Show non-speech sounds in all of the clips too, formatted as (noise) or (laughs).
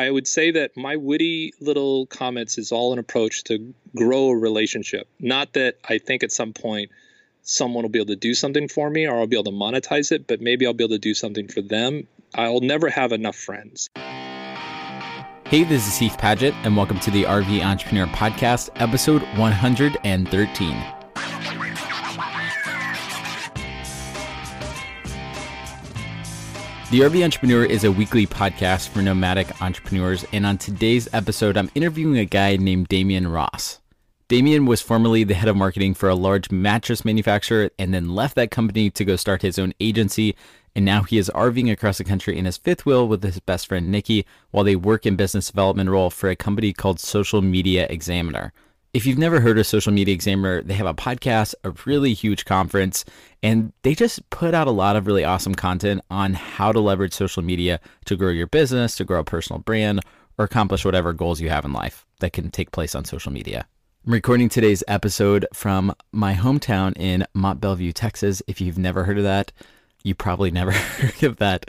I would say that my witty little comments is all an approach to grow a relationship. Not that I think at some point someone will be able to do something for me or I'll be able to monetize it, but maybe I'll be able to do something for them. I'll never have enough friends. Hey, this is Heath Padgett, and welcome to the RV Entrepreneur Podcast, episode 113. The RV Entrepreneur is a weekly podcast for nomadic entrepreneurs, and on today's episode, I'm interviewing a guy named Demian Ross. Demian was formerly the head of marketing for a large mattress manufacturer and then left that company to go start his own agency. And now he is RVing across the country in his fifth wheel with his best friend Nikki while they work in business development role for a company called Social Media Examiner. If you've never heard of Social Media Examiner, they have a podcast, a really huge conference, and they just put out a lot of really awesome content on how to leverage social media to grow your business, to grow a personal brand, or accomplish whatever goals you have in life that can take place on social media. I'm recording today's episode from my hometown in Mont Belvieu, Texas. If you've never heard of that, you probably never (laughs) heard of that.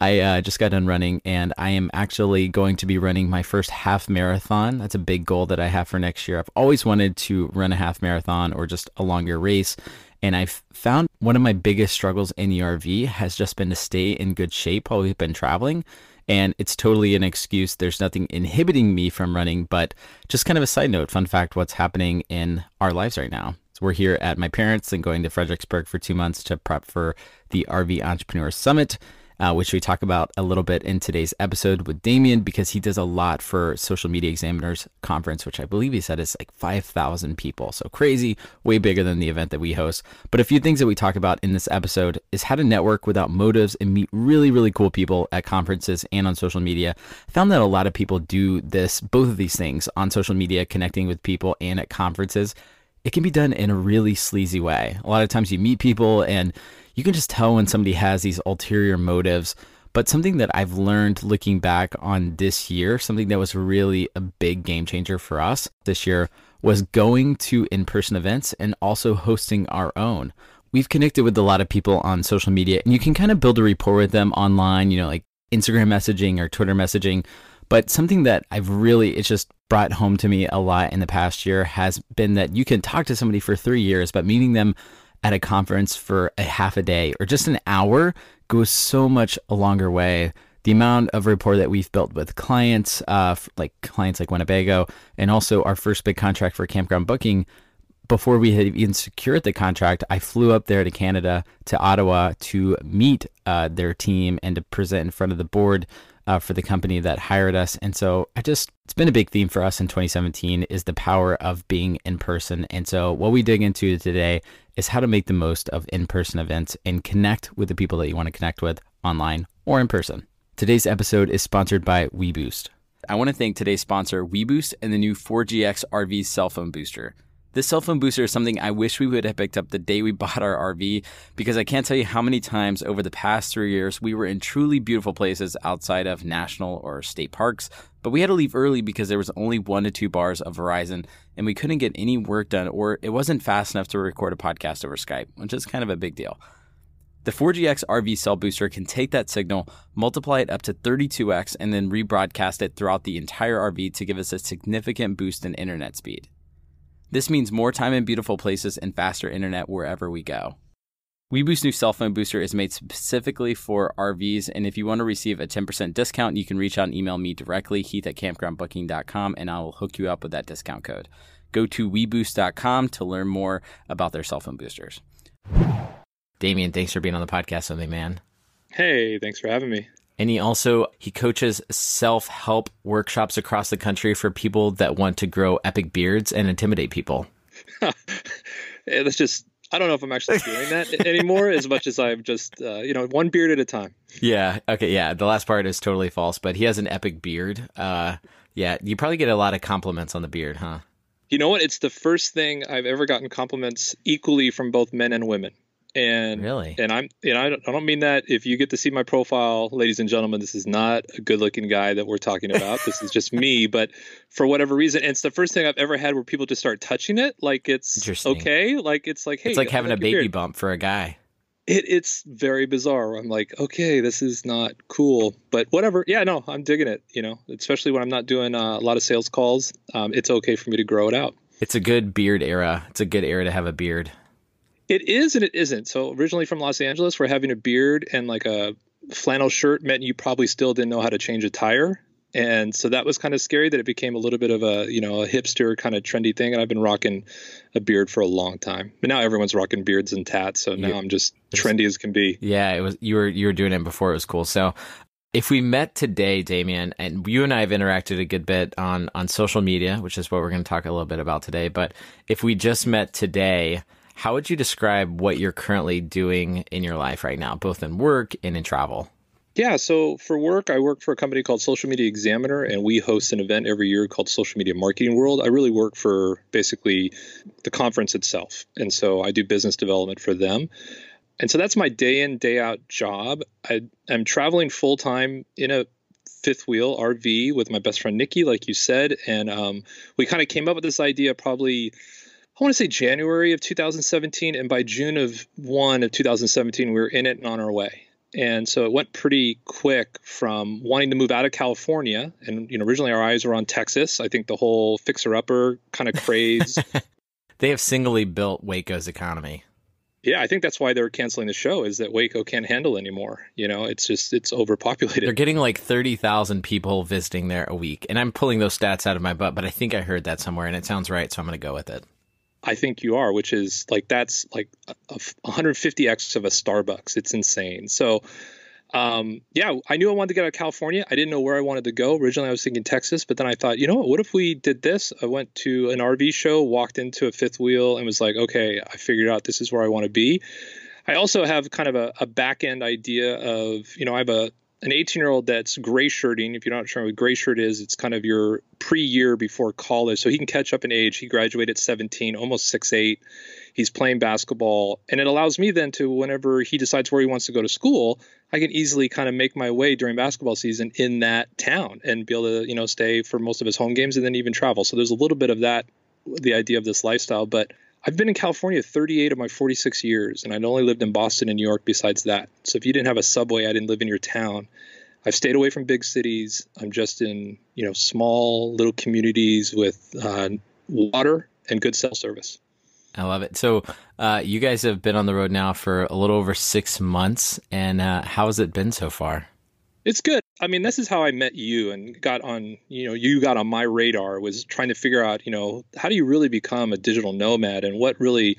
I uh, just got done running, and I am actually going to be running my first half marathon. That's a big goal that I have for next year. I've always wanted to run a half marathon or just a longer race. And I've found one of my biggest struggles in the RV has just been to stay in good shape while we've been traveling. And it's totally an excuse. There's nothing inhibiting me from running, but just kind of a side note, fun fact what's happening in our lives right now. We're here at my parents and going to Fredericksburg for two months to prep for the RV Entrepreneur Summit, uh, which we talk about a little bit in today's episode with Demian because he does a lot for Social Media Examiners Conference, which I believe he said is like 5,000 people. So crazy, way bigger than the event that we host. But a few things that we talk about in this episode is how to network without motives and meet really, really cool people at conferences and on social media. I found that a lot of people do this, both of these things on social media, connecting with people and at conferences it can be done in a really sleazy way. A lot of times you meet people and you can just tell when somebody has these ulterior motives. But something that I've learned looking back on this year, something that was really a big game changer for us this year, was going to in person events and also hosting our own. We've connected with a lot of people on social media, and you can kind of build a rapport with them online, you know, like Instagram messaging or Twitter messaging. But something that I've really, it's just brought home to me a lot in the past year has been that you can talk to somebody for three years, but meeting them at a conference for a half a day or just an hour goes so much a longer way. The amount of rapport that we've built with clients, uh, like clients like Winnebago, and also our first big contract for campground booking, before we had even secured the contract, I flew up there to Canada, to Ottawa, to meet uh, their team and to present in front of the board uh, for the company that hired us. And so I just, it's been a big theme for us in 2017 is the power of being in person. And so what we dig into today is how to make the most of in person events and connect with the people that you want to connect with online or in person. Today's episode is sponsored by WeBoost. I want to thank today's sponsor, WeBoost, and the new 4GX RV cell phone booster. This cell phone booster is something I wish we would have picked up the day we (laughs) bought our RV because I can't tell you how many times over the past three years we were in truly beautiful places outside of national or state parks, but we had to leave early because there was only one to two bars of Verizon and we couldn't get any work done or it wasn't fast enough to record a podcast over Skype, which is kind of a big deal. The 4GX RV cell booster can take that signal, multiply it up to 32x, and then rebroadcast it throughout the entire RV to give us a significant boost in internet speed. This means more time in beautiful places and faster internet wherever we go. WeBoost new cell phone booster is made specifically for RVs, and if you want to receive a 10% discount, you can reach out and email me directly, heath at campgroundbooking.com, and I will hook you up with that discount code. Go to weboost.com to learn more about their cell phone boosters. Demian, thanks for being on the podcast with me, man. Hey, thanks for having me. And he also he coaches self-help workshops across the country for people that want to grow epic beards and intimidate people. (laughs) that's just I don't know if I'm actually doing that (laughs) anymore as much as I'm just uh, you know one beard at a time. Yeah. Okay. Yeah. The last part is totally false, but he has an epic beard. Uh, yeah. You probably get a lot of compliments on the beard, huh? You know what? It's the first thing I've ever gotten compliments equally from both men and women. And really, and I'm, you know, I don't, I don't mean that if you get to see my profile, ladies and gentlemen, this is not a good looking guy that we're talking about. this is just me. (laughs) But for whatever reason, it's the first thing I've ever had where people just start touching it. Like it's okay. Like it's like, hey, it's like having a baby beard. bump for a guy. It, it's very bizarre. I'm like, okay, this is not cool, but whatever. Yeah, no, I'm digging it. You know, especially when I'm not doing uh, a lot of sales calls. Um, it's okay for me to grow it out. It's a good beard era. It's a good era to have a beard. It is and it isn't. So originally from Los Angeles, where having a beard and like a flannel shirt meant you probably still didn't know how to change a tire. And so that was kind of scary that it became a little bit of a you know a hipster kind of trendy thing. And i've been rocking a beard for a long time. But now everyone's rocking beards and tats. So now i'm just trendy as can be. Yeah it was you were you were doing it before it was cool. So if we met today Demian and you and i have interacted a good bit on on social media which is what we're going to talk a little bit about today. But if we just met today how would you describe what you're currently doing in your life right now both in work and in travel yeah, so for work, I work for a company called Social Media Examiner, and we host an event every year called Social Media Marketing World. I really work for basically the conference itself. And so I do business development for them. And so that's my day in, day out job. I, am traveling full time in a fifth wheel RV with my best friend Nikki, like you said. And um, we kind of came up with this idea probably. I want to say January of 2017, and by June of one of 2017, we were in it and on our way. And so it went pretty quick from wanting to move out of California. And, you know, originally our eyes were on Texas. I think the whole fixer upper kind of (laughs) craze. they have singly built Waco's economy. Yeah, I think that's why they're canceling the show is that Waco can't handle anymore. You know, it's just it's overpopulated. They're getting like 30,000 people visiting there a week. And I'm pulling those stats out of my butt, but I think I heard that somewhere and it sounds right, so I'm going to go with it. I think you are, which is like that's like a, 150x of a Starbucks. It's insane. So, um, yeah, I knew I wanted to get out of California. I didn't know where I wanted to go. Originally, I was thinking Texas, but then I thought, you know what? What if we did this? I went to an RV show, walked into a fifth wheel, and was like, okay, I figured out this is where I want to be. I also have kind of a, a back end idea of, you know, I have a an 18 year old that's gray shirting. If you're not sure what gray shirt is, it's kind of your pre year before college. So he can catch up in age. He graduated at 17, almost six eight. He's playing basketball. And it allows me then to, whenever he decides where he wants to go to school, I can easily kind of make my way during basketball season in that town and be able to, you know, stay for most of his home games and then even travel. So there's a little bit of that, the idea of this lifestyle. But I've been in California 38 of my 46 years, and I'd only lived in Boston and New York besides that. So if you didn't have a subway, I didn't live in your town. I've stayed away from big cities. I'm just in, you know, small little communities with uh, water and good cell service. I love it. So, uh, you guys have been on the road now for a little over six months, and uh, how has it been so far? It's good. I mean, this is how I met you and got on, you know, you got on my radar was trying to figure out, you know, how do you really become a digital nomad and what really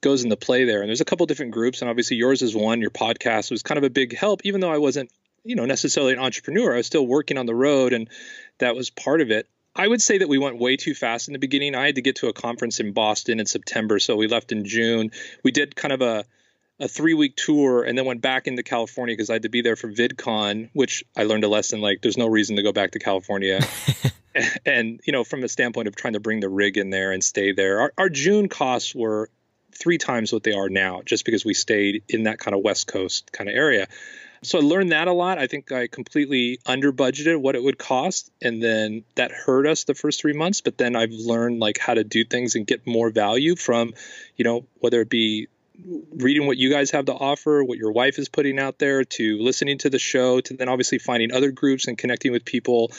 goes into play there. And there's a couple different groups, and obviously yours is one. Your podcast was kind of a big help, even though I wasn't, you know, necessarily an entrepreneur. I was still working on the road, and that was part of it. I would say that we went way too fast in the beginning. I had to get to a conference in Boston in September, so we left in June. We did kind of a a three week tour and then went back into California because I had to be there for VidCon, which I learned a lesson like there's no reason to go back to California. (laughs) and, you know, from a standpoint of trying to bring the rig in there and stay there, our, our June costs were three times what they are now just because we stayed in that kind of West Coast kind of area. So I learned that a lot. I think I completely under budgeted what it would cost. And then that hurt us the first three months. But then I've learned like how to do things and get more value from, you know, whether it be reading what you guys have to offer, what your wife is putting out there, to listening to the show, to then obviously finding other groups and connecting with people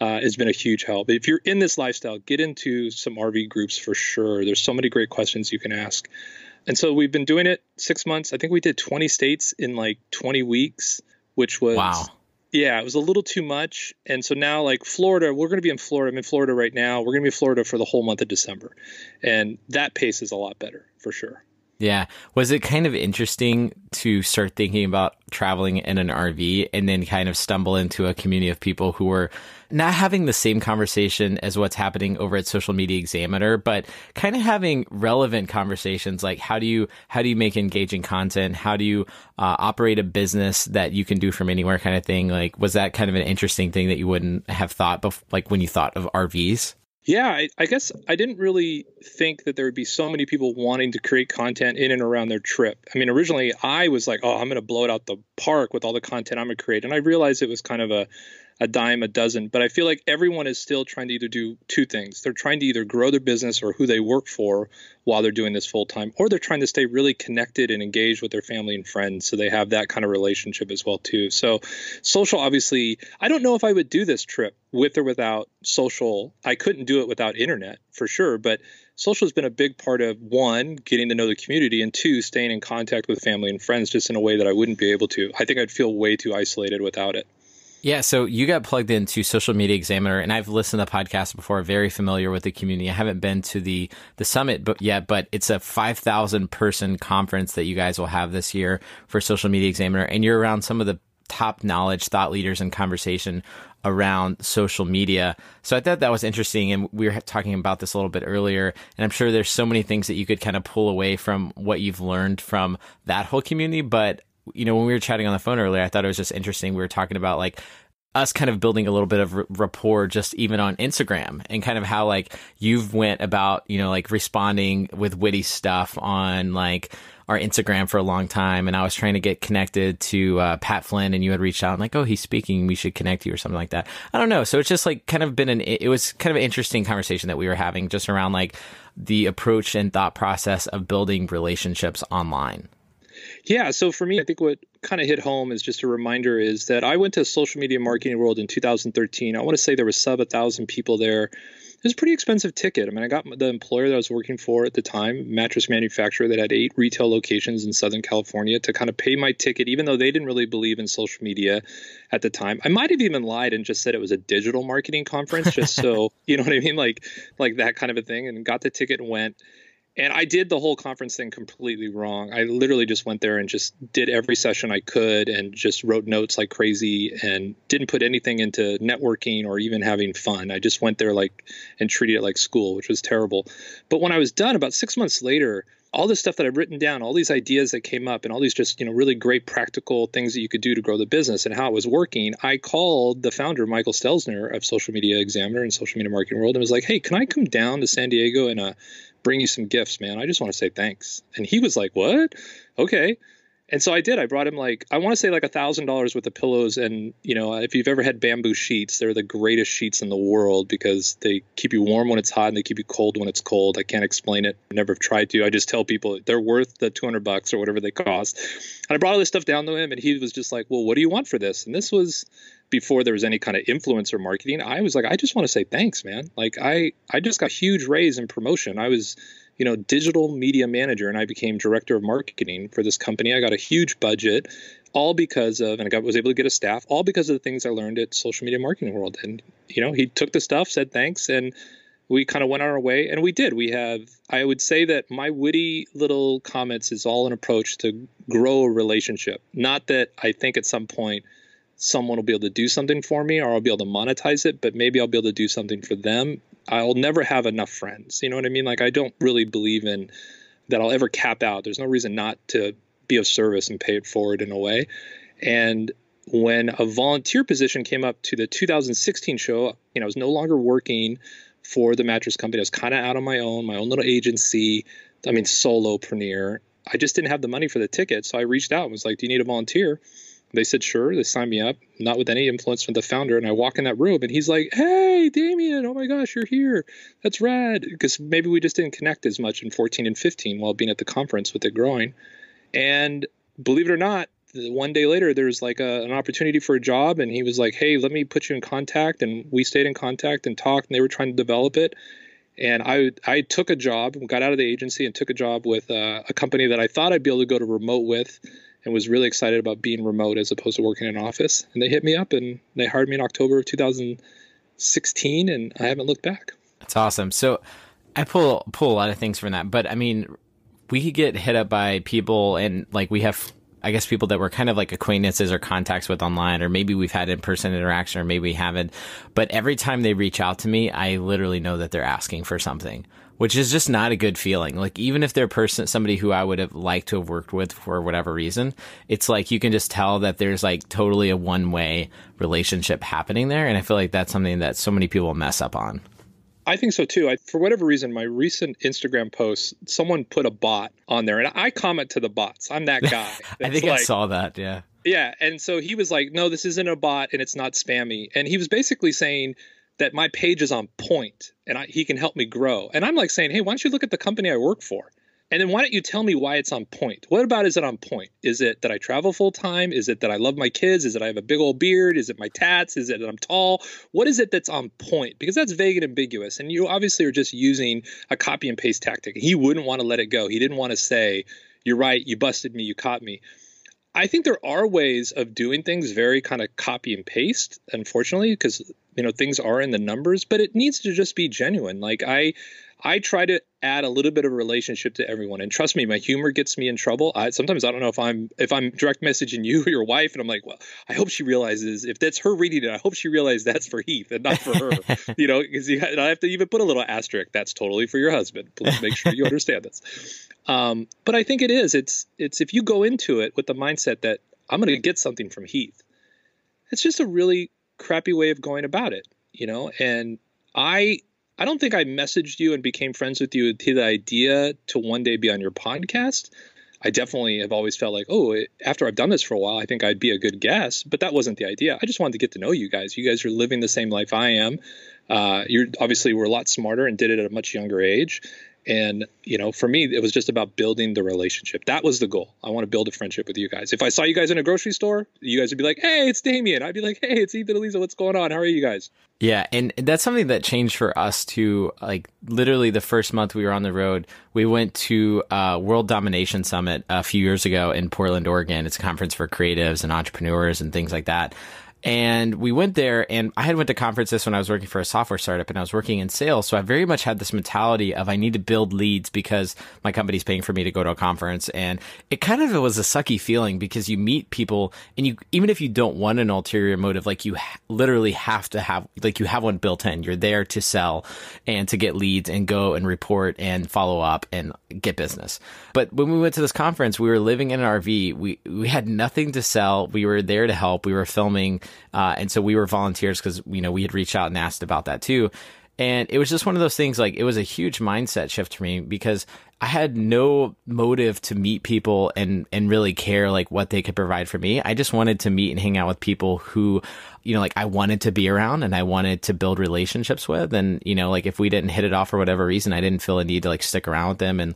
uh, has been a huge help. If you're in this lifestyle, get into some RV groups for sure. There's so many great questions you can ask. And so we've been doing it six months. I think we did 20 states in like 20 weeks, which was wow. Yeah, it was a little too much. And so now, like Florida, we're going to be in Florida. I'm in Florida right now. We're going to be in Florida for the whole month of December. And that pace is a lot better for sure. Yeah. Was it kind of interesting to start thinking about traveling in an RV and then kind of stumble into a community of people who were not having the same conversation as what's happening over at Social Media Examiner, but kind of having relevant conversations like how do you how do you make engaging content? How do you uh, operate a business that you can do from anywhere kind of thing? Like was that kind of an interesting thing that you wouldn't have thought bef- like when you thought of RVs? Yeah, I, I, guess I didn't really think that there would be so many people wanting to create content in and around their trip. I mean, originally I was like, oh, I'm going to blow it out the park with all the content I'm going to create. And I realized it was kind of a, a dime a dozen. But I feel like everyone is still trying to either do two things. They're trying to either grow their business or who they work for while they're doing this full time, or they're trying to stay really connected and engaged with their family and friends. So they have that kind of relationship as well too. So social, obviously, I don't know if I would do this trip with or without social. I couldn't do it without internet for sure, but social has been a big part of one, getting to know the community, and two, staying in contact with family and friends just in a way that I wouldn't be able to. I think I'd feel way too isolated without it. Yeah, so you got plugged into Social Media Examiner, and I've listened to the podcast before. Very familiar with the community. I haven't been to the the summit yet, but it's a five thousand person conference that you guys will have this year for Social Media Examiner, and you're around some of the top knowledge thought leaders in conversation around social media. So I thought that was interesting. And we were talking about this a little bit earlier. And I'm sure there's so many things that you could kind of pull away from what you've learned from that whole community. But you know, when we were chatting on the phone earlier, I thought it was just interesting. We were talking about like us kind of building a little bit of rapport just even on Instagram and kind of how like you've went about, you know, like responding with witty stuff on like our Instagram for a long time. And I was trying to get connected to uh, Pat Flynn and you had reached out and like, oh, he's speaking. We should connect you or something like that. I don't know. So it's just like kind of been an, it was kind of an interesting conversation that we were having just around like the approach and thought process of building relationships online. Yeah. So for me, I think what kind of hit home is just a reminder is that I went to social media marketing world in 2013. I want to say there was sub a thousand people there. It was a pretty expensive ticket. I mean, I got the employer that I was working for at the time, mattress manufacturer that had eight retail locations in Southern California, to kind of pay my ticket, even though they didn't really believe in social media at the time. I might have even lied and just said it was a digital marketing conference, just so (laughs) you know what I mean, like like that kind of a thing, and got the ticket and went and I did the whole conference thing completely wrong. I literally just went there and just did every session I could and just wrote notes like crazy and didn't put anything into networking or even having fun. I just went there like and treated it like school, which was terrible. But when I was done about 6 months later, all this stuff that I've written down, all these ideas that came up and all these just, you know, really great practical things that you could do to grow the business and how it was working, I called the founder, Michael Stelzner of Social Media Examiner and Social Media Marketing World and was like, "Hey, can I come down to San Diego and uh bring you some gifts, man. I just want to say thanks. And he was like, what? Okay. And so I did. I brought him like I want to say like a thousand dollars worth of pillows, and you know if you've ever had bamboo sheets, they're the greatest sheets in the world because they keep you warm when it's hot and they keep you cold when it's cold. I can't explain it. I never have tried to. I just tell people they're worth the two hundred bucks or whatever they cost. And I brought all this stuff down to him, and he was just like, "Well, what do you want for this?" And this was before there was any kind of influencer marketing. I was like, "I just want to say thanks, man. Like I I just got huge raise and promotion. I was." you know, digital media manager, and I became director of marketing for this company. I got a huge budget, all because of, and I got, was able to get a staff, all because of the things I learned at Social Media Marketing World. And you know, he took the stuff, said thanks, and we kind of went on our way, and we did. We have, I would say that my witty little comments is all an approach to grow a relationship. Not that I think at some point someone will be able to do something for me or I'll be able to monetize it, but maybe I'll be able to do something for them. I'll never have enough friends. You know what I mean? Like, I don't really believe in that I'll ever cap out. There's no reason not to be of service and pay it forward in a way. And when a volunteer position came up to the 2016 show, you know, I was no longer working for the mattress company. I was kind of out on my own, my own little agency. I mean, solopreneur. I just didn't have the money for the ticket. So I reached out and was like, Do you need a volunteer? They said, sure. They signed me up, not with any influence from the founder. And I walk in that room and he's like, hey, Demian, oh my gosh, you're here. That's rad. Because maybe we just didn't connect as much in 14 and 15 while being at the conference with it growing. And believe it or not, one day later, there's like a, an opportunity for a job. And he was like, hey, let me put you in contact. And we stayed in contact and talked, and they were trying to develop it. And I, I took a job, got out of the agency, and took a job with uh, a company that I thought I'd be able to go to remote with and was really excited about being remote as opposed to working in an office. And they hit me up and they hired me in October of 2016, and I haven't looked back. That's awesome. So I pull pull a lot of things from that, but I mean, we get hit up by people, and like we have. I guess people that we're kind of like acquaintances or contacts with online, or maybe we've had in person interaction, or maybe we haven't. But every time they reach out to me, I literally know that they're asking for something which is just not a good feeling. Like even if they're person somebody who I would have liked to have worked with for whatever reason, it's like you can just tell that there's like totally a one way relationship happening there, and I feel like that's something that so many people mess up on. I think so too. I, for whatever reason, my recent Instagram post, someone put a bot on there, and I comment to the bots. I'm that (laughs) guy. I think like, I saw that. Yeah Yeah, and so he was like, "No, this isn't a bot, and it's not spammy." And he was basically saying that my page is on point, and I, he can help me grow. And I'm like saying, "Hey, why don't you look at the company I work for?" And then why don't you tell me why it's on point? What about is it on point? Is it that I travel full time? Is it that I love my kids? Is it I have a big old beard? Is it my tats? Is it that I'm tall? What is it that's on point? Because that's vague and ambiguous. And you obviously are just using a copy and paste tactic. He wouldn't want to let it go. He didn't want to say, You're right, you busted me, you caught me. I think there are ways of doing things very kind of copy and paste, unfortunately, because you know things are in the numbers, but it needs to just be genuine. Like I I try to add a little bit of a relationship to everyone. And trust me, my humor gets me in trouble. I, sometimes I don't know if I'm if I'm direct messaging you or your wife, and I'm like, well, I hope she realizes if that's her reading it, I hope she realizes that's for Heath and not for her. (laughs) you know, because I have to even put a little asterisk. That's totally for your husband. Please make sure you understand this. Um, but I think it is. It's it's if you go into it with the mindset that I'm going to get something from Heath, it's just a really crappy way of going about it. You know, and I I don't think I messaged you and became friends with you to the idea to one day be on your podcast. I definitely have always felt like, oh, after I've done this for a while, I think I'd be a good guest. But that wasn't the idea. I just wanted to get to know you guys. You guys are living the same life I am. Uh, you're obviously were a lot smarter and did it at a much younger age. And, you know, for me, it was just about building the relationship. That was the goal. I want to build a friendship with you guys. If I saw you guys in a grocery store, you guys would be like, hey, it's Demian. I'd be like, hey, it's Heath and Alyssa. What's going on? How are you guys? Yeah. And that's something that changed for us too. Like, literally the first month we were on the road, we went to uh, World Domination Summit a few years ago in Portland, Oregon. It's a conference for creatives and entrepreneurs and things like that. And we went there and I had went to conferences when I was working for a software startup and I was working in sales. So I very much had this mentality of I need to build leads because my company's paying for me to go to a conference. And it kind of was a sucky feeling because you meet people and you, even if you don't want an ulterior motive, like you literally have to have, like you have one built in. You're there to sell and to get leads and go and report and follow up and get business. But when we went to this conference, we were living in an RV. We, we had nothing to sell. We were there to help. We were filming uh, and so we were volunteers because, you know, we had reached out and asked about that too. And it was just one of those things like it was a huge mindset shift for me because I had no motive to meet people and and really care like what they could provide for me. I just wanted to meet and hang out with people who, you know, like I wanted to be around and I wanted to build relationships with. And you know, like if we didn't hit it off for whatever reason, I didn't feel a need to like stick around with them and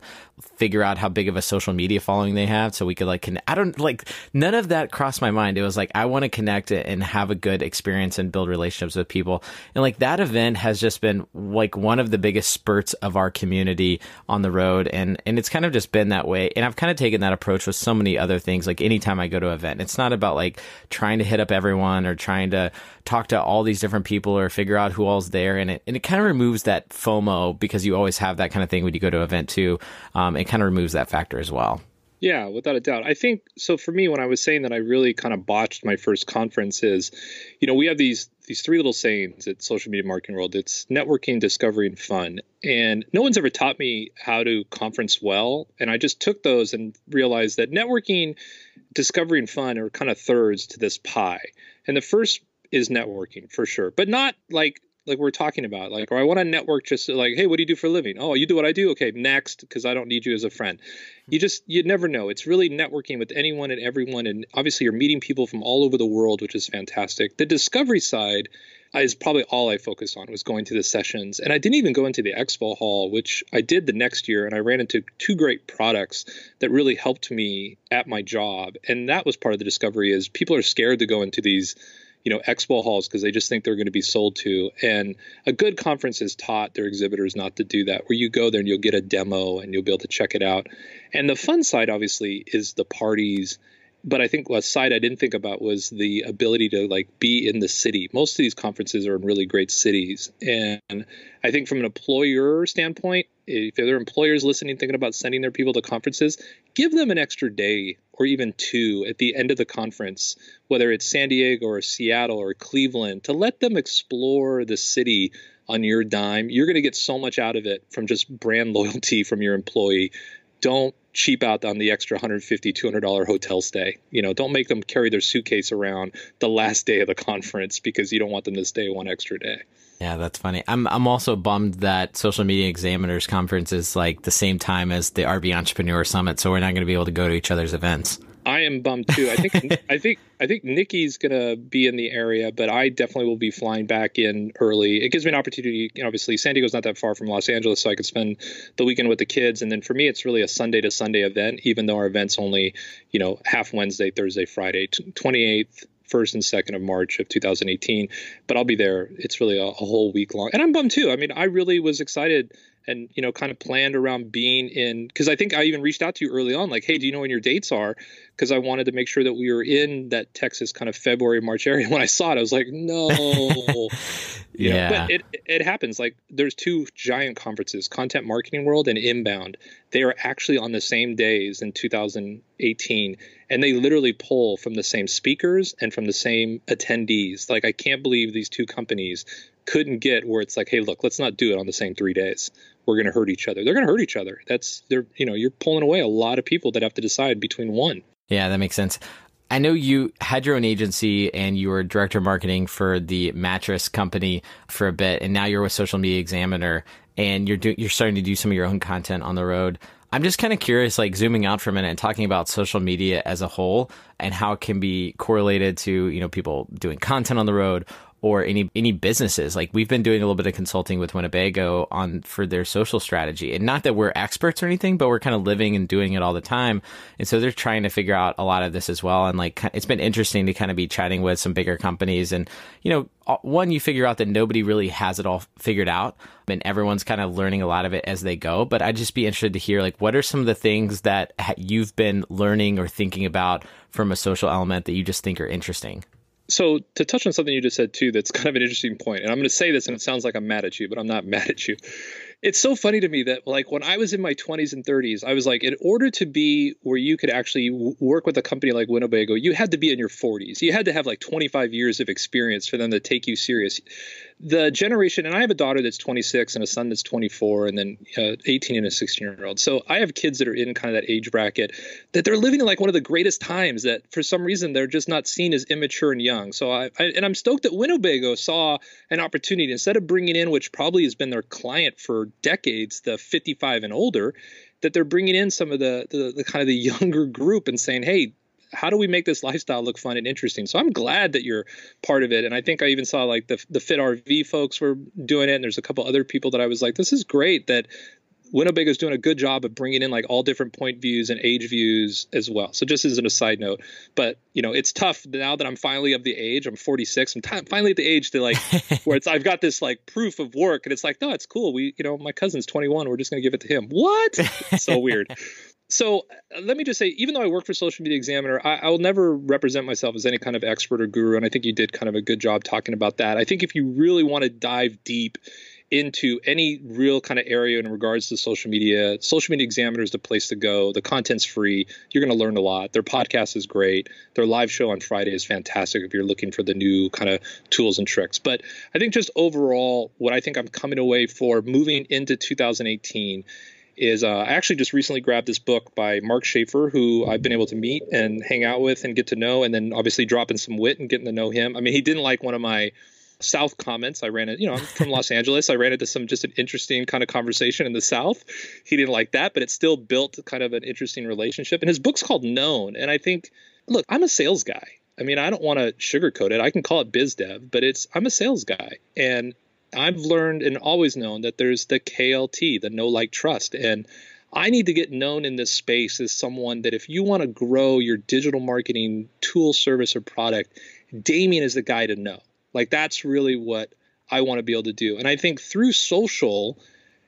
figure out how big of a social media following they have, so we could like connect. I don't like none of that crossed my mind. It was like I want to connect and have a good experience and build relationships with people. And like that event has just been like one of the biggest spurts of our community on the road and and it's kind of just been that way. And I've kind of taken that approach with so many other things. Like anytime I go to an event, it's not about like trying to hit up everyone or trying to talk to all these different people or figure out who all's there. And it and it kind of removes that FOMO because you always have that kind of thing when you go to an event too. Um, it kind of removes that factor as well. Yeah, without a doubt. I think so for me when I was saying that I really kind of botched my first conference is, you know, we have these these three little sayings at social media marketing world. It's networking, discovery, and fun. And no one's ever taught me how to conference well. And I just took those and realized that networking, discovery, and fun are kind of thirds to this pie. And the first is networking for sure, but not like like we're talking about like or i want to network just like hey what do you do for a living? Oh you do what i do? Okay next because i don't need you as a friend. You just you never know. It's really networking with anyone and everyone and obviously you're meeting people from all over the world which is fantastic. The discovery side is probably all i focused on was going to the sessions and i didn't even go into the expo hall which i did the next year and i ran into two great products that really helped me at my job and that was part of the discovery is people are scared to go into these you know expo halls because they just think they're going to be sold to. And a good conference has taught their exhibitors not to do that where you go there and you'll get a demo and you'll be able to check it out. And the fun side obviously is the parties. But I think a side I didn't think about was the ability to like be in the city. Most of these conferences are in really great cities, and I think from an employer standpoint, if there are employers listening thinking about sending their people to conferences, give them an extra day or even two at the end of the conference, whether it's San Diego or Seattle or Cleveland, to let them explore the city on your dime. You're going to get so much out of it from just brand (laughs) loyalty from your employee. Don't cheap out on the extra 150 $200 hotel stay you know don't make them carry their suitcase around the last day of the (laughs) conference because you don't want them to stay one extra day yeah, that's funny. I'm I'm also bummed that Social Media Examiners Conference is like the same time as the RV Entrepreneur Summit, so we're not going to be able to go to each other's events. I am bummed too. I think (laughs) I think I think Nikki's gonna be in the area, but I definitely will be flying back in early. It gives me an opportunity. You know, obviously, San Diego's not that far from Los Angeles, so I could spend the weekend with the kids. And then for me, it's really a Sunday to Sunday event, even though our event's only you know half Wednesday, Thursday, Friday, twenty eighth. First and second of March of 2018, but I'll be there. It's really a, a whole week long, and I'm bummed too. I mean, I really was excited and you know kind of planned around being in because i think i even reached out to you early on like hey do you know when your dates are? Because i wanted to make sure that we were in that texas kind of february march area (laughs) when i saw it. I was like no. (laughs) Yeah. But it, it happens. Like there's two giant conferences content marketing world and inbound. They are actually on the same days in 2018 and they literally pull from the same speakers and from the same attendees. Like i can't believe these two companies couldn't get where it's like, hey, look, let's not do it on the same three days. We're going to hurt each other. They're going to hurt each other. That's they're you know you're pulling away a lot of people that have to decide between one. Yeah, that makes sense. I know you had your own agency and you were director of marketing for the mattress company for a bit, and now you're with Social Media Examiner, and you're doing you're starting to do some of your own content on the road. I'm just kind of curious, like zooming out for a minute and talking about social media as a whole and how it can be correlated to you know people doing content on the road or any any businesses. Like we've been doing a little bit of consulting with Winnebago on for their social strategy. And not that we're experts or anything, but we're kind of living and doing it all the time. And so they're trying to figure out a lot of this as well. And like it's been interesting to kind of be chatting with some bigger companies and you know, uh, one you figure out that nobody really has it all figured out and everyone's kind of learning a lot of it as they go, but I'd just be interested to hear like what are some of the things that you've been learning or thinking about from a social element that you just think are interesting? So to touch on something you just said too that's kind of an interesting point and i'm going to say this and it sounds like i'm mad at you but i'm not (laughs) mad at you it's so funny to me that like when I was in my 20s and 30s, I was like, in order to be where you could actually work with a company like Winnebago, you had to be in your 40s. You had to have like 25 years of experience for them to take you serious. The generation, and I have a daughter that's 26 and a son that's 24, and then uh, 18 and a 16 year old. So I have kids that are in kind of that age bracket that they're living in like one of the greatest times that for some reason they're just not seen as immature and young. So I, I and I'm stoked that Winnebago saw an opportunity instead of bringing in, which probably has been their client for decades, the 55 and older, that they're bringing in some of the, the, the kind of the (laughs) younger group and saying, hey, how do we make this lifestyle look fun and interesting? So I'm glad that you're part of it. And I think I even saw like the the Fit RV folks were doing it, and there's a couple other people that I was like, this is great that Winnebago is doing a good job of bringing in like all different point views and age views as well. So just as an aside note, but you know, it's tough now that I'm finally of the age. I'm 46. I'm t- finally at the age to like (laughs) where it's I've got this like proof of work, and it's like, no, it's cool. We, you know, my cousin's 21. We're just gonna give it to him. What? so weird. (laughs) So uh, let me just say, even though I work for Social Media Examiner, I, I, will never represent myself as any kind of expert or guru, and I think you did kind of a good job talking about that. I think if you really want to dive deep into any real kind of area in regards to social media, Social Media Examiner is the place to go. The content's free. You're going to learn a lot. Their podcast is great. Their live show on Friday is fantastic if you're looking for the new kind of tools and tricks. But I think just overall, what I think I'm coming away for moving into 2018 is uh, I actually just recently grabbed this book by Mark Schaefer, who I've been able to meet and hang out with and get to know, and then obviously dropping some wit and getting to know him. I mean, he didn't like one of my South comments. I ran it, you know, I'm from Los (laughs) Angeles. I ran into some just an interesting kind of conversation in the South. He didn't like that, but it still built kind of an interesting relationship. And his book's called Known. And I think, look, I'm a sales guy. I mean, I don't want to sugarcoat it. I can call it biz dev, but it's I'm a sales guy. And I've learned and always known that there's the KLT, the know like trust. And I need to get known in this space as someone that if you want to grow your digital marketing tool, service, or product, Demian is the guy to know. Like that's really what I want to be able to do. And I think through social,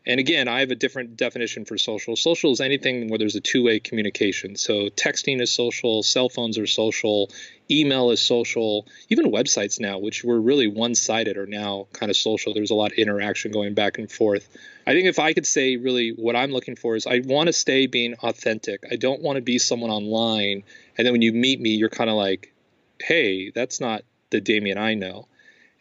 and again, I have a different definition for social. Social is anything where there's a two way communication. So texting is social, cell phones are social, email is social, even websites now, which were really one sided, are now kind of social. There's a lot of interaction going back and forth. I think if I could say really what I'm looking for is I want to stay being authentic. I don't want to be someone online. And then when you meet me, you're kind of like, hey, that's not the Demian I know.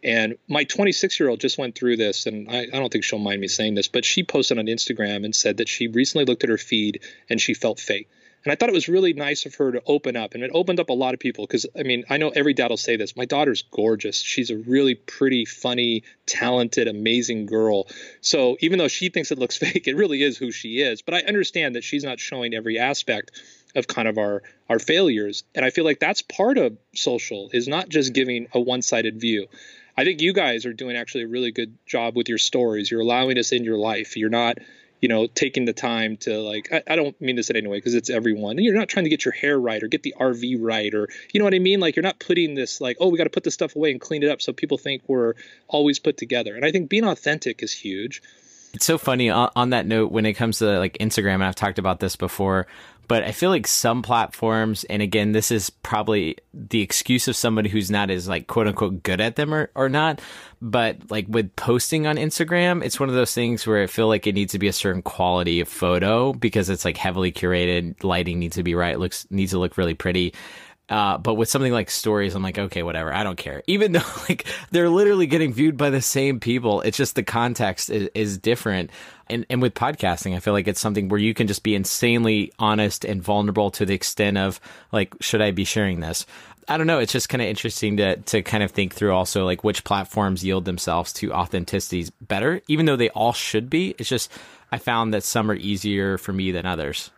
And my 26 year old just went through this, and I, I, don't think she'll mind me saying this, but she posted on Instagram and said that she recently looked at her feed and she felt fake. And I thought it was really nice of her to open up, and it opened up a lot of people because I mean, I know every dad will say this. My daughter's gorgeous. She's a really pretty, funny, talented, amazing girl. So even though she thinks it looks (laughs) fake, it really is who she is. But I understand that she's not showing every aspect of kind of our our failures. And I feel like that's part of social is not just giving a one-sided view. I think you guys are doing actually a really good job with your stories. You're allowing us in your life. You're not you know, taking the time to like, I, I don't mean this in any way because it's everyone. And you're not trying to get your hair right or get the RV right or, you know what I mean? Like, you're not putting this like, oh, we got to put this stuff away and clean it up so people think we're always put together. And I think being authentic is huge. It's so funny on, on that note when it comes to like Instagram, and I've talked about this before but I feel like some platforms, and again, this is probably the excuse of somebody who's not as like quote unquote good at them or, or not. But like with posting on Instagram, it's one of those things where I feel like it needs to be a certain quality of photo because it's like heavily curated. Lighting needs to be right. Looks needs to look really pretty. Uh, but with something like stories, I'm like, okay, whatever. I don't care. Even though (laughs) like they're literally getting viewed by the same people, it's just the context is, is different and, and with podcasting, I feel like it's something where you can just be insanely honest and vulnerable to the extent of like, should I be sharing this? I don't know. It's just kind of interesting to to kind of think through also like which platforms yield themselves to authenticities better, even though they all should be. It's just I found that some are easier for me than others.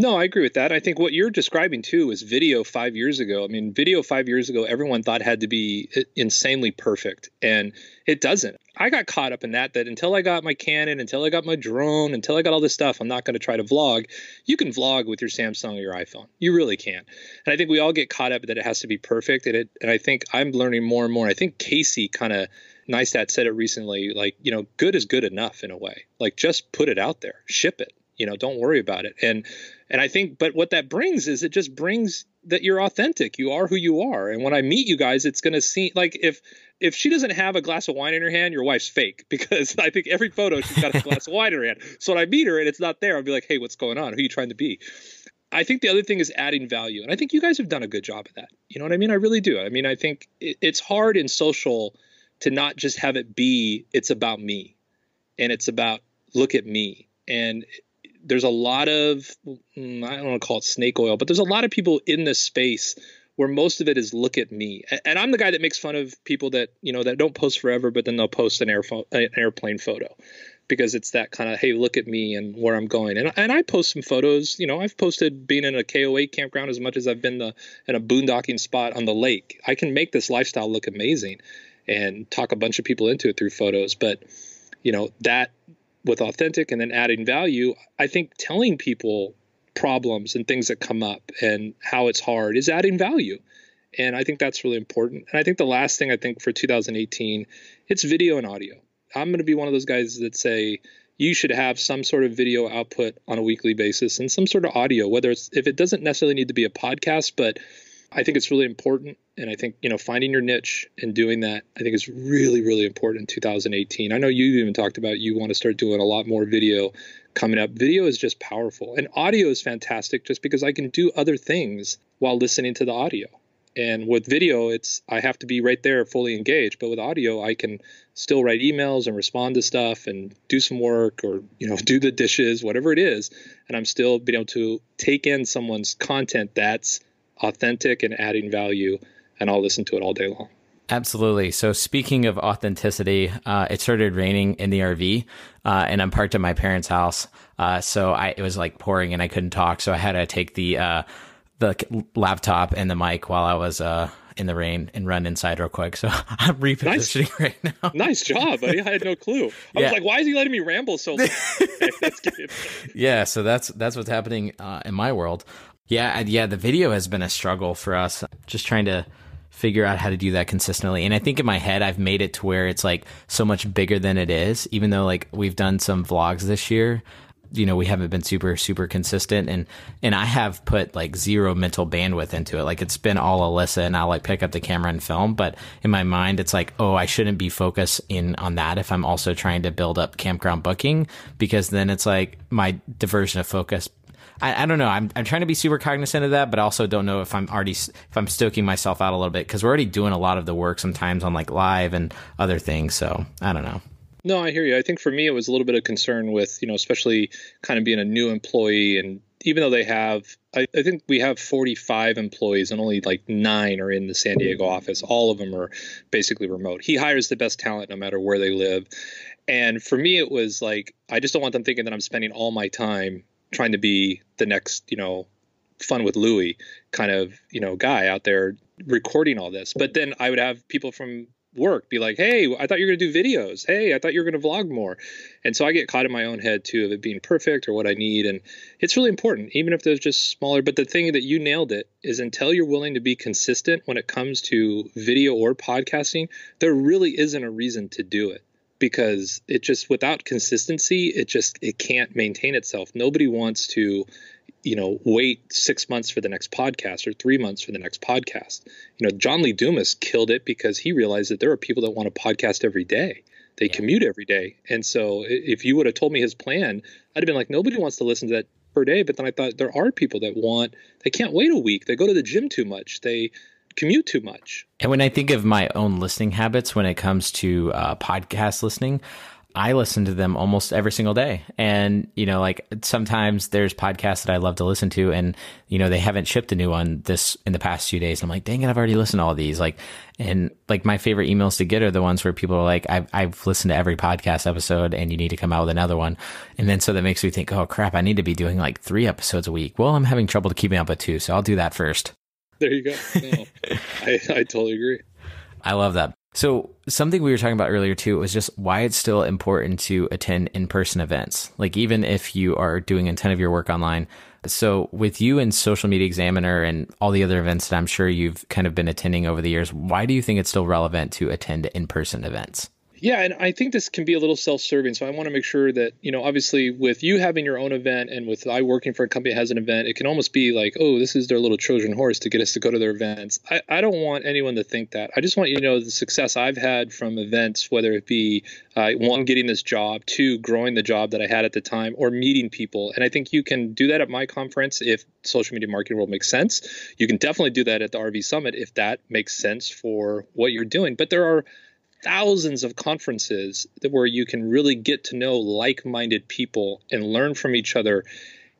No, I agree with that. I think what you're describing too is video five years ago. I mean, video five years ago, everyone thought had to be uh, insanely perfect, and it doesn't. I got caught up in that. That until I got my Canon, until I got my drone, until I got all this stuff, I'm not going to try to vlog. You can vlog with your Samsung or your iPhone. You really can. And I think we all get caught up that it has to be perfect. And it, and I think I'm learning more and more. I think Casey kind of Neistat said it recently. Like, you know, good is good enough in a way. Like, just put it out there, ship it. You know, don't worry about it. And and I think, but what that brings is it just brings that you're authentic. You are who you are. And when I meet you guys, it's going to seem like if if she doesn't have a glass of wine in her hand, your wife's fake (laughs) because I think every photo she's got a (laughs) glass of wine in her hand. So when I meet her and it's not there, I'll be like, hey, what's going on? Who are you trying to be? I think the other thing is adding value. And I think you guys have done a good job of that. You know what I mean? I really do. I mean, I think it's hard in social to not just have it be, it's about me and it's about look at me. And there's a lot of mm, I don't want to call it snake oil, but there's a lot of people in this space where most of it is look at me. And I'm the guy that makes fun of people that you know that don't post forever, but then they'll post an, an airplane photo because it's that kind of hey look at me and where I'm going. And and I post some photos. You know I've posted being in a KOA campground as much as I've been the in a boondocking spot on the lake. I can make this lifestyle look amazing and talk a bunch of people into it through photos, but you know that with authentic and then adding value, I think telling people problems and things that come up and how it's hard is adding value. And I think that's really important. And I think the last thing I think for 2018, it's video and audio. I'm going to be one of those guys that say you should have some sort of video output on a weekly basis and some sort of audio, whether it's if it doesn't necessarily need to be a podcast, but I think it's really important. And I think, you know, finding your niche and doing that, I think is really, really important in 2018. I know you even talked about you want to start doing a lot more video coming up. Video is just powerful. And audio is fantastic just because I can do other things while listening to the audio. And with video, it's I have to be right there fully engaged. But with audio, I can still write emails and respond to stuff and do some work or, you know, (laughs) do the dishes, whatever it is. And I'm still being able to take in someone's content that's authentic and adding value, and I'll listen to it all day long. Absolutely. So, speaking of authenticity, uh, it started raining in the RV, uh, and I'm parked at my parents' house. Uh, so I, it was like pouring, and I couldn't talk. So I had to take the uh, the laptop and the mic while I was uh, in the rain and run inside real quick. So (laughs) I'm repositioning nice. right now. nice job, buddy. I had no clue. I yeah. was like, why is he letting me ramble so long? (laughs) Yeah, so that's that's what's happening uh, in my world. Yeah, yeah, the video has been a struggle for us. Just trying to figure out how to do that consistently. And I think in my head I've made it to where it's like so much bigger than it is, even though like we've done some vlogs this year. You know, we haven't been super, super consistent and and I have put like zero mental bandwidth into it. Like it's been all Alyssa and I'll like pick up the camera and film. But in my mind it's like, oh, I shouldn't be focused in on that if I'm also trying to build up campground booking because then it's like my diversion of focus I, I, don't know. I'm I'm trying to be super cognizant of that, but also don't know if I'm already if I'm stoking myself out a little bit because we're already doing a lot of the work sometimes on like live and other things. So I don't know. No, I hear you. I think for me it was a little bit of concern with you know especially kind of being a new employee and even though they have I, I, think we have 45 employees and only like nine are in the san diego office all of them are basically remote he hires the best talent no matter where they live and for me it was like i just don't want them thinking that i'm spending all my time trying to be the next, you know, fun with Louie kind of, you know, guy out there recording all this. But then I would have people from work be like, hey, I thought you were going to do videos. Hey, I thought you were going to vlog more. And so I get caught in my own head too of it being perfect or what I need. And it's really important, even if there's just smaller. But the thing that you nailed it is until you're willing to be consistent when it comes to video or podcasting, there really isn't a reason to do it because it just without consistency it just it can't maintain itself nobody wants to you know, wait six months for the next podcast or three months for the next podcast. You know, John Lee Dumas killed it because he realized that there are people that want to podcast every day. They yeah. commute every day. And so if you would have told me his plan, I'd have been like, nobody wants to listen to that per day. But then I thought there are people that want, they can't wait a week. They go to the gym too much. They, commute too much. And when I think of my own listening habits when it comes to uh, podcast listening, I listen to them almost every single day. And, you know, like sometimes there's podcasts that I love to listen to and, you know, they haven't shipped a new one this in the past few days. And I'm like, dang it, I've already listened to all these. Like, and like my favorite emails to get are the ones where people are like, I've, I've listened to every podcast episode and you need to come out with another one. And then so that makes me think, oh crap, I need to be doing like three episodes a week. Well, I'm having trouble keeping up with two. So I'll do that first. There you go. No, (laughs) I, I totally agree. I love that. So something we were talking about earlier too was just why it's still important to attend in-person events. Like even if you are doing a ton of your work online. So with you and Social Media Examiner and all the other events that I'm sure you've kind of been attending over the years, why do you think it's still relevant to attend in-person events? Yeah, and I think this can be a little self-serving. So I want to make sure that you know, obviously, with you having your own event and with I working for a company that has an event, it can almost be like, oh, this is their little Trojan horse to get us to go to their events. I, I don't want anyone to think that. I just want you to know the success I've had from events, whether it be uh, one getting this job, two growing the job that I had at the time, or meeting people. And I think you can do that at my conference if social media marketing world makes sense. You can definitely do that at the RV Summit if that makes sense for what you're doing. But there are thousands of conferences where you can really get to know like-minded people and learn from each other.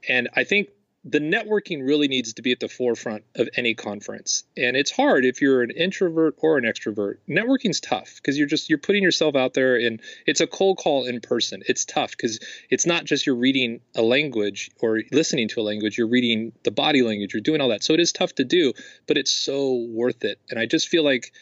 And i think the networking really needs to be at the forefront of any conference. And it's hard if you're an introvert or an extrovert. Networking's tough because you're just you're putting yourself out there and it's a cold call in person. It's tough because it's not just you're reading a language or listening to a language you're reading the body language you're doing all that. So it is tough to do but it's so worth it. And i just feel like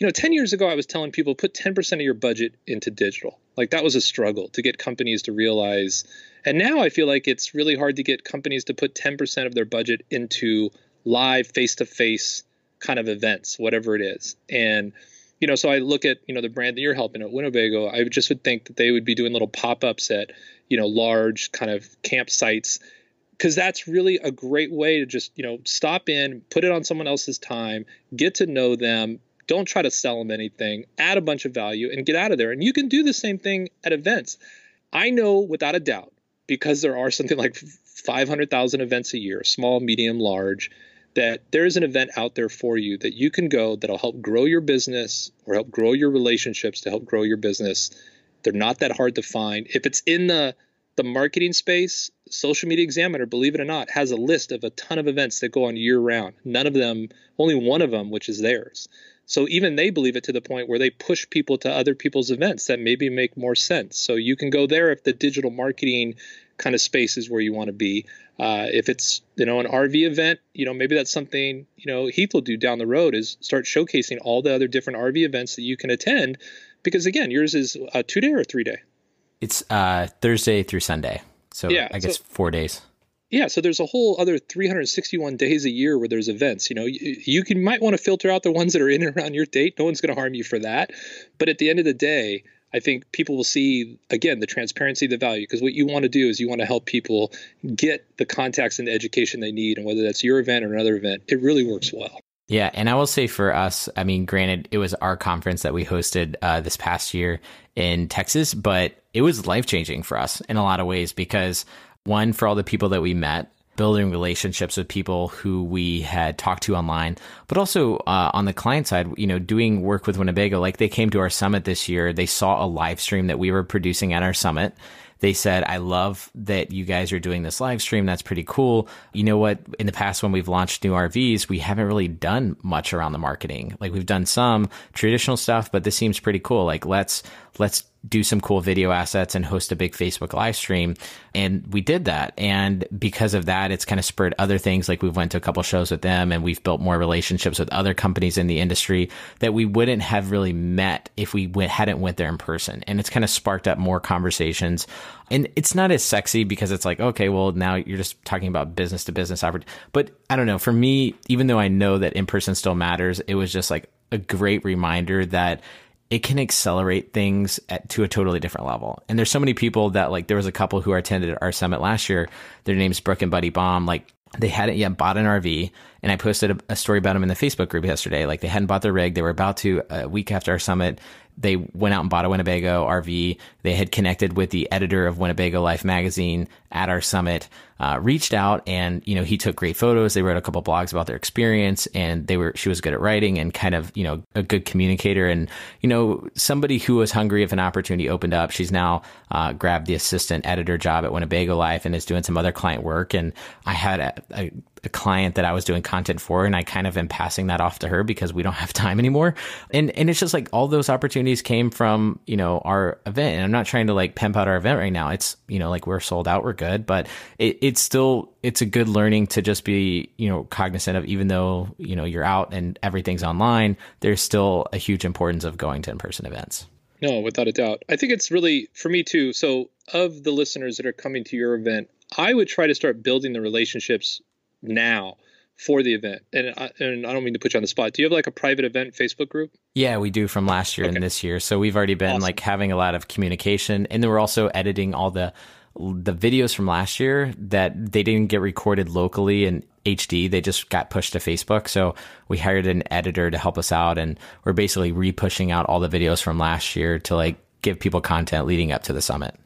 you know 10 years ago i was telling people put 10% of your budget into digital. Like that was a struggle to get companies to realize. And now i feel like it's really hard to get companies to put 10% of their budget into live face-to-face kind of events whatever it is. And you know so i look at you know the brand that you're helping at winnebago. I just would think that they would be doing little pop-ups at you know large kind of campsites because that's really a great way to just you know stop in put it on someone else's time get to know them don't try to sell them anything. Add a bunch of value and get out of there. And you can do the same thing at events. I know without a doubt, because there are something (laughs) like 500,000 events a year, small, medium, large, that there is an event out there for you that you can go that'll help grow your business or help grow your relationships to help grow your business. They're not that hard to find. If it's in the the marketing space, Social Media Examiner, believe it or not, has a list of a ton of events that go on year round. None of them, only one of them, which is theirs. So even they believe it to the point where they push people to other people's events that maybe make more sense. So you can go there if the digital marketing kind of space is where you want to be. Uh, if it's you know an RV event, you know maybe that's something you know Heath will do down the road is start showcasing all the other different RV events that you can attend, because again yours is a two day or three day. It's uh, Thursday through Sunday, so yeah, I guess so, four days yeah so there's a whole other 361 days a year where there's events you know you, you can might want to filter out the ones that are in and around your date no one's going to harm you for that but at the end of the day I think people will see again the transparency, the value, because what you want to do is you want to help people get the contacts and the education they need, and whether that's your event or another event, it really works well. Yeah, and I will say for us, I mean, granted, it was our conference that we hosted uh, this past year in Texas, but it was life changing for us in a lot of ways because one, for all the people that we met, building relationships with people who we had talked to online, but also uh, on the client side, you know, doing work with Winnebago. Like they came to our summit this year, they saw a live stream that we were producing at our summit. They said, I love that you guys are doing this live stream. That's pretty cool. You know what? In the past, when we've launched new RVs, we haven't really done much around the marketing. Like we've done some traditional stuff, but this seems pretty cool. Like let's let's do some cool video assets and host a big Facebook live stream. And we did that. And because of that, it's kind of spurred other things. Like we've went to a couple shows with them and we've built more relationships with other companies in the industry that we wouldn't have really met if we went, hadn't went there in person. And it's kind of sparked up more conversations. And it's not as sexy because it's like, okay, well, now you're just talking about business to business opportunity. But I don't know. For me, even though I know that in person still matters, it was just like a great reminder that it can accelerate things at, to a totally different level. And there's so many people that like there was a couple who attended our summit last year. Their name's Brooke and Buddy Baum. Like they hadn't yet bought an RV, and I posted a, a, story about them in the Facebook group yesterday. Like they hadn't bought their rig. They were about to a week after our summit they went out and bought a Winnebago RV. They had connected with the editor of Winnebago Life magazine at our summit, uh, reached out and, you know, he took great photos. They wrote a couple blogs about their experience and they were, she was good at writing and kind of, you know, a good communicator and, you know, somebody who was hungry if an opportunity opened up. She's now, uh, grabbed the assistant editor job at Winnebago Life and is doing some other client work. And I had a, a a client that I was doing content for and I kind of am passing that off to her because we don't have time anymore. And and it's just like all those opportunities came from, you know, our event. And I'm not trying to like pimp out our event right now. It's, you know, like we're sold out, we're good, but it, it's still it's a good learning to just be, you know, cognizant of even though, you know, you're out and everything's online, there's still a huge importance of going to in-person events. No, without a doubt. I think it's really for me too. So, of the listeners that are coming to your event, I would try to start building the relationships now for the event. And I, and I don't mean to put you on the spot. Do you have like a private event Facebook group? Yeah, we do from last year okay. and this year. So we've already been awesome. like having a lot of communication, and then we're also editing all the the videos from last year that they didn't get recorded locally in HD. They just got pushed to Facebook. So we hired an editor to help us out, and we're basically repushing out all the videos from last year to like give people content leading up to the summit.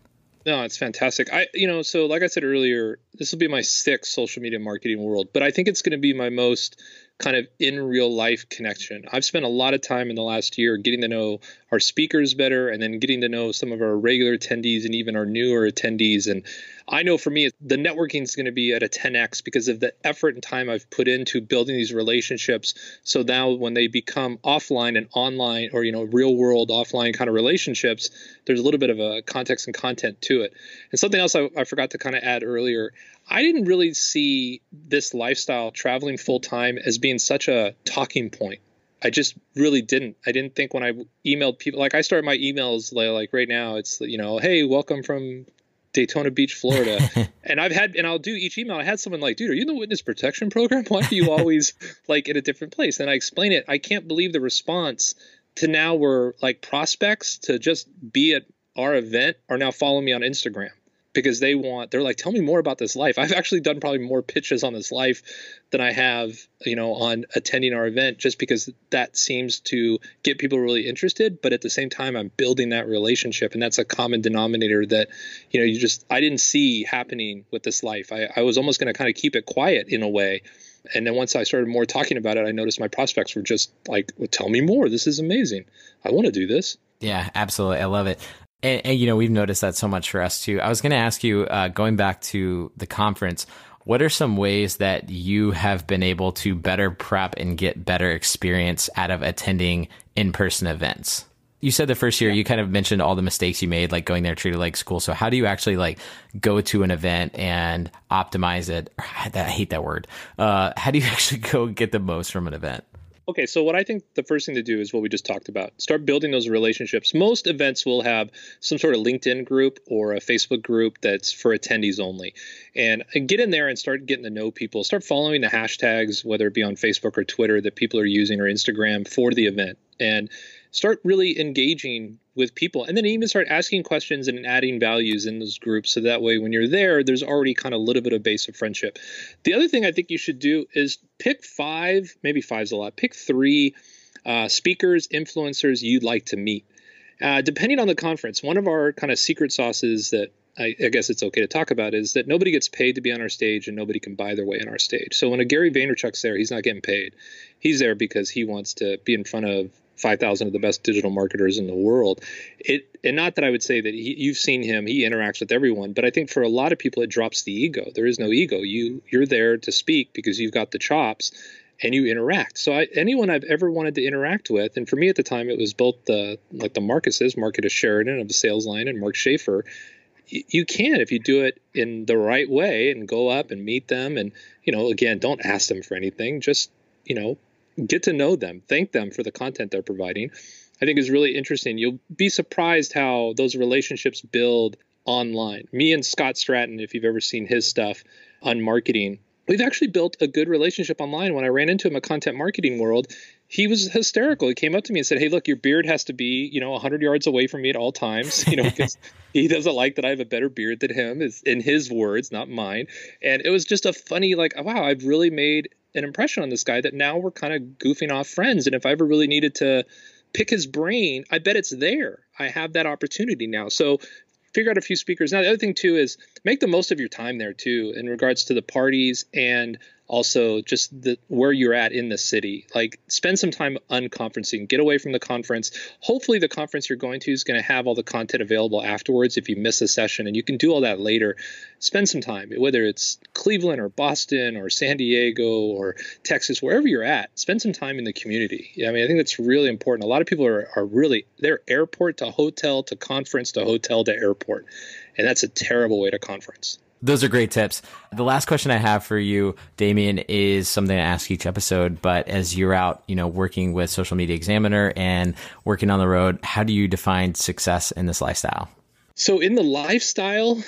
No, it's fantastic. I, you know, so like I said earlier, this will be my sixth social media marketing world, but I think it's going to be my most kind of in real life connection. I've spent a lot of time in the last year getting to know our speakers better and then getting to know some of our regular attendees and even our newer attendees. And I know for me, the networking is going to be at a 10x because of the effort and time I've put into building these relationships. So now when they become offline and online or, you know, real world offline kind of relationships, there's a little bit of a context and content to it. And something else I, I forgot to kind of add earlier, I didn't really see this lifestyle traveling full time as being such a talking point. I just really didn't. I didn't think when I emailed people, like I start my emails like right now, it's, you know, hey, welcome from Daytona Beach, Florida. (laughs) and I've had, and I'll do each email. I had someone like, dude, are you in the witness protection program? Why are you always (laughs) like in a different place? And I explain it. I can't believe the response to now we're like prospects to just be at our event are now following me on Instagram because they want they're like tell me more about this life. I've actually done probably more pitches on this life than i have you know on attending our event just because that seems to get people really interested. But at the same time i'm building that relationship and that's a common denominator that you know you just i didn't see happening with this life. I, I was almost going to kind of keep it quiet in a way. And then once i started more talking about it i noticed my prospects were just like well, tell me more. This is amazing. I want to do this. Yeah, absolutely. I love it. And, and, you know, we've noticed that so much for us too. I was going to ask you, uh, going back to the conference, what are some ways that you have been able to better prep and get better experience out of attending in person events? You said the first year you kind of mentioned all the mistakes you made, like going there treated like school. So how do you actually like go to an event and optimize it? (sighs) I hate that word. Uh, how do you (laughs) actually go get the most from an event? Okay, so what I think the first thing to do is what we just talked about. Start building those relationships. Most events will have some sort of LinkedIn group or a Facebook group that's for attendees only. And get in there and start getting to know people. Start following the hashtags, whether it be on Facebook or Twitter that people are using or Instagram for the event. And start really engaging with people and then even start asking questions and adding values in those groups so that way when you're there there's already kind of a little bit of base of friendship the other thing i think you should do is pick five maybe five's a lot pick three uh, speakers influencers you'd like to meet uh, depending on the conference one of our kind of secret sauces that I, I, guess it's okay to talk about is that nobody gets paid to be on our stage and nobody can buy their way on our stage. So when a Gary Vaynerchuk's there, he's not getting paid. He's there because he wants to be in front of 5,000 of the best digital marketers in the world. It and not that I would say that he, you've seen him, he interacts with everyone, but I think for a lot of people it drops the ego. There is no ego. You you're there to speak because you've got the chops and you interact. So I, anyone I've ever wanted to interact with, and for me at the time, it was both the like the Marcuses, Marcus Sheridan of the Sales Lion, and Mark Schaefer. you can if you do it in the right way and go up and meet them, and you know, again, don't ask them for anything. Just you know, get to know them, thank them for the content they're providing. I think is really interesting. You'll be surprised how those relationships build online. Me and Scott Stratten, if you've ever seen his stuff on marketing, we've actually built a good relationship online. When I ran into him in content marketing world, he was hysterical. He came up to me and said, "Hey, look, your beard has to be, you know, 100 yards away from me at all times, (laughs) you know, because he doesn't like that I have a better beard than him." Is in his words, not mine. And it was just a funny, like, wow, I've really made an impression on this guy that now we're kind of goofing off friends. And if I ever really needed to pick his brain, I bet it's there. I have that opportunity now. So figure out a few speakers. Now, the other thing too is make the most of your time there too, in regards to the parties and also just the where you're at in the city. Like spend some time unconferencing. Get away from the conference. Hopefully the conference you're going to is going to have all the content available afterwards if you miss a session and you can do all that later. Spend some time whether it's cleveland or boston or san diego or texas wherever you're at spend some time in the community. I mean i think that's really important. A lot of people are, are really they're airport to hotel to conference to hotel to airport and that's a terrible way to conference those are great tips. The last question I have for you, Demian, is something I ask each episode. But as you're out, you know, working with Social Media Examiner and working on the road, how do you define success in this lifestyle? So, in the lifestyle,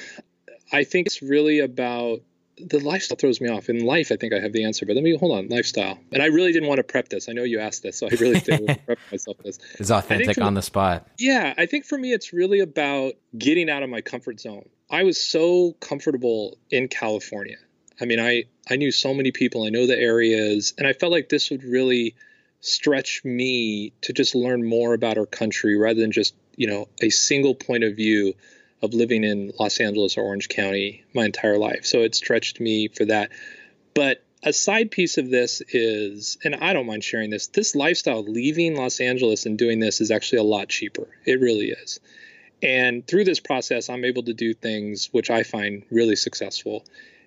I think it's really about the lifestyle throws me off. In life, I think I have the answer, but let me hold on. Lifestyle, and I really didn't want to prep this. I know you asked this, so I really (laughs) didn't prep myself this. It's authentic on me, the spot. Yeah, I think for me, it's really about getting out of my comfort zone. I was so comfortable in California. I mean, I I knew so many people. I know the areas, and I felt like this would really stretch me to just learn more about our country rather than just you know a single point of view of living in Los Angeles or Orange County my entire life. So it stretched me for that. But a side piece of this is, and I don't mind sharing this, this lifestyle, leaving Los Angeles and doing this is actually a lot cheaper. It really is. And through this process, I'm able to do things which I find really successful.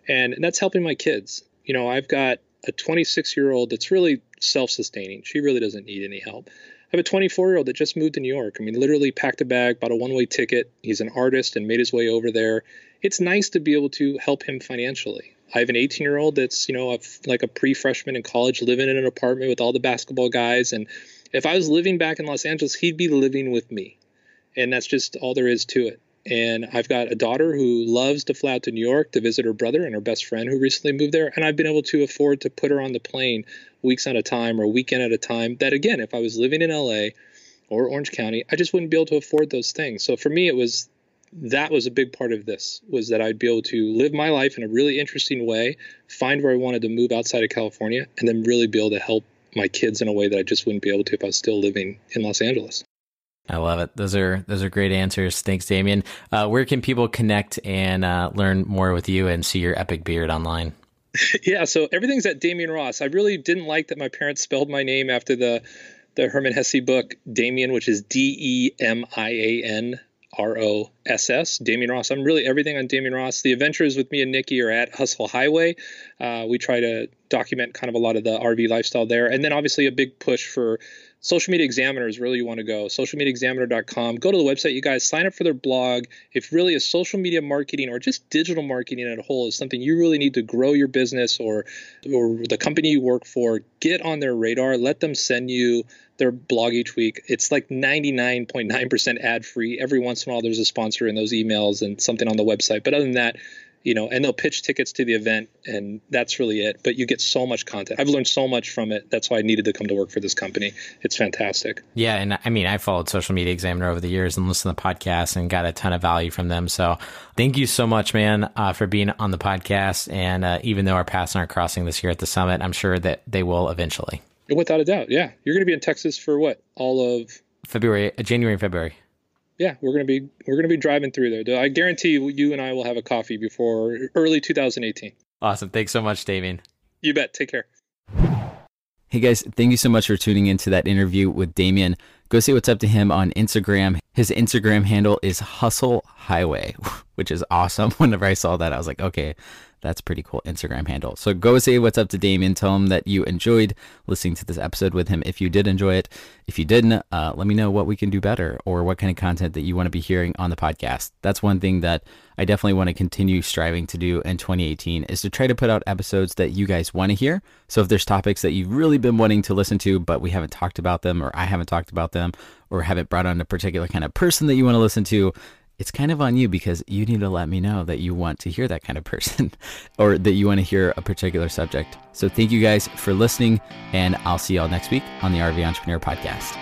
And that's helping my kids. You know, I've got a 26 year old that's really self sustaining. She really doesn't need any help. I have a 24 year old that just moved to New York. I mean, literally packed a bag, bought a one way ticket. He's an artist and made his way over there. It's nice to be able to help him financially. I have an 18 year old that's, you know, a, like a pre freshman in college living in an apartment with all the basketball guys. And if I was living back in Los Angeles, he'd be living with me. And that's just all there is to it. And I've got a daughter who loves to fly out to New York to visit her brother and her best friend who recently moved there. And I've been able to afford to put her on the plane weeks at a time or a weekend at a time. That, again, if I was living in LA or Orange County, I just wouldn't be able to afford those things. So for me, it was that was a big part of this was that I'd be able to live my life in a really interesting way, find where I wanted to move outside of California, and then really be able to help my kids in a way that I just wouldn't be able to if I was still living in Los Angeles. I love it. Those are those are great answers. Thanks, Demian. Uh, where can people connect and uh, learn more with you and see your epic beard online? (laughs) yeah, so everything's at Demian Ross. I really didn't like that my parents spelled my name after the the Hermann Hesse book, Demian, which is D E M I A N R O S S, Demian Ross. I'm really everything on Demian Ross. The adventures with me and Nikki are at Hustle Highway. Uh, we try to document kind of a lot of the RV lifestyle there. And then obviously a big push for Social Media Examiner is really you want to go. Socialmediaexaminer.com. Go to the website, you guys. Sign up for their blog. If really a social media marketing or just digital marketing at a whole is something you really need to grow your business or or the company you work for, get on their radar. Let them send you their blog each week. It's like 99.9% ad free. Every once in a while, there's a sponsor in those emails and something on the website. But other than that, you know, and they'll pitch tickets to the event, and that's really it. But you get so much content. I've learned so much from it. That's why I needed to come to work for this company. It's fantastic. Yeah, and I mean, I followed Social Media Examiner over the years and listened to the podcast and got a ton of value from them. So, thank you so much, man, uh, for being on the podcast. And uh, even though our paths aren't crossing this year at the summit, I'm sure that they will eventually. Without a doubt, yeah. You're going to be in Texas for what? All of February, January, and February yeah, we're gonna be we're gonna be driving through there. I guarantee you, you and I will have a coffee before early 2018. Awesome. Thanks so much, Demian. You bet. Take care. Hey guys, thank you so much for tuning into that interview with Demian. Go see what's up to him on Instagram. His Instagram handle is Hustle Highway, (laughs) which is awesome. (laughs) Whenever I saw that, I was like, okay, That's pretty cool Instagram handle. So go say what's up to Demian. Tell him that you enjoyed listening to this episode with him. If you did enjoy it, if you didn't, uh, let me know what we can do better or what kind of content that you want to be hearing on the podcast. That's one thing that I definitely want to continue striving to do in 2018 is to try to put out episodes that you guys want to hear. So if there's topics that you've really been wanting to listen to, but we haven't talked about them or I haven't talked about them or haven't brought on a particular kind of person that you want to listen to, it's kind of on you because you need to let me know that you want to hear that kind of person (laughs) or that you want to hear a particular subject. So thank you guys for listening, and I'll see y'all next week on the RV Entrepreneur Podcast.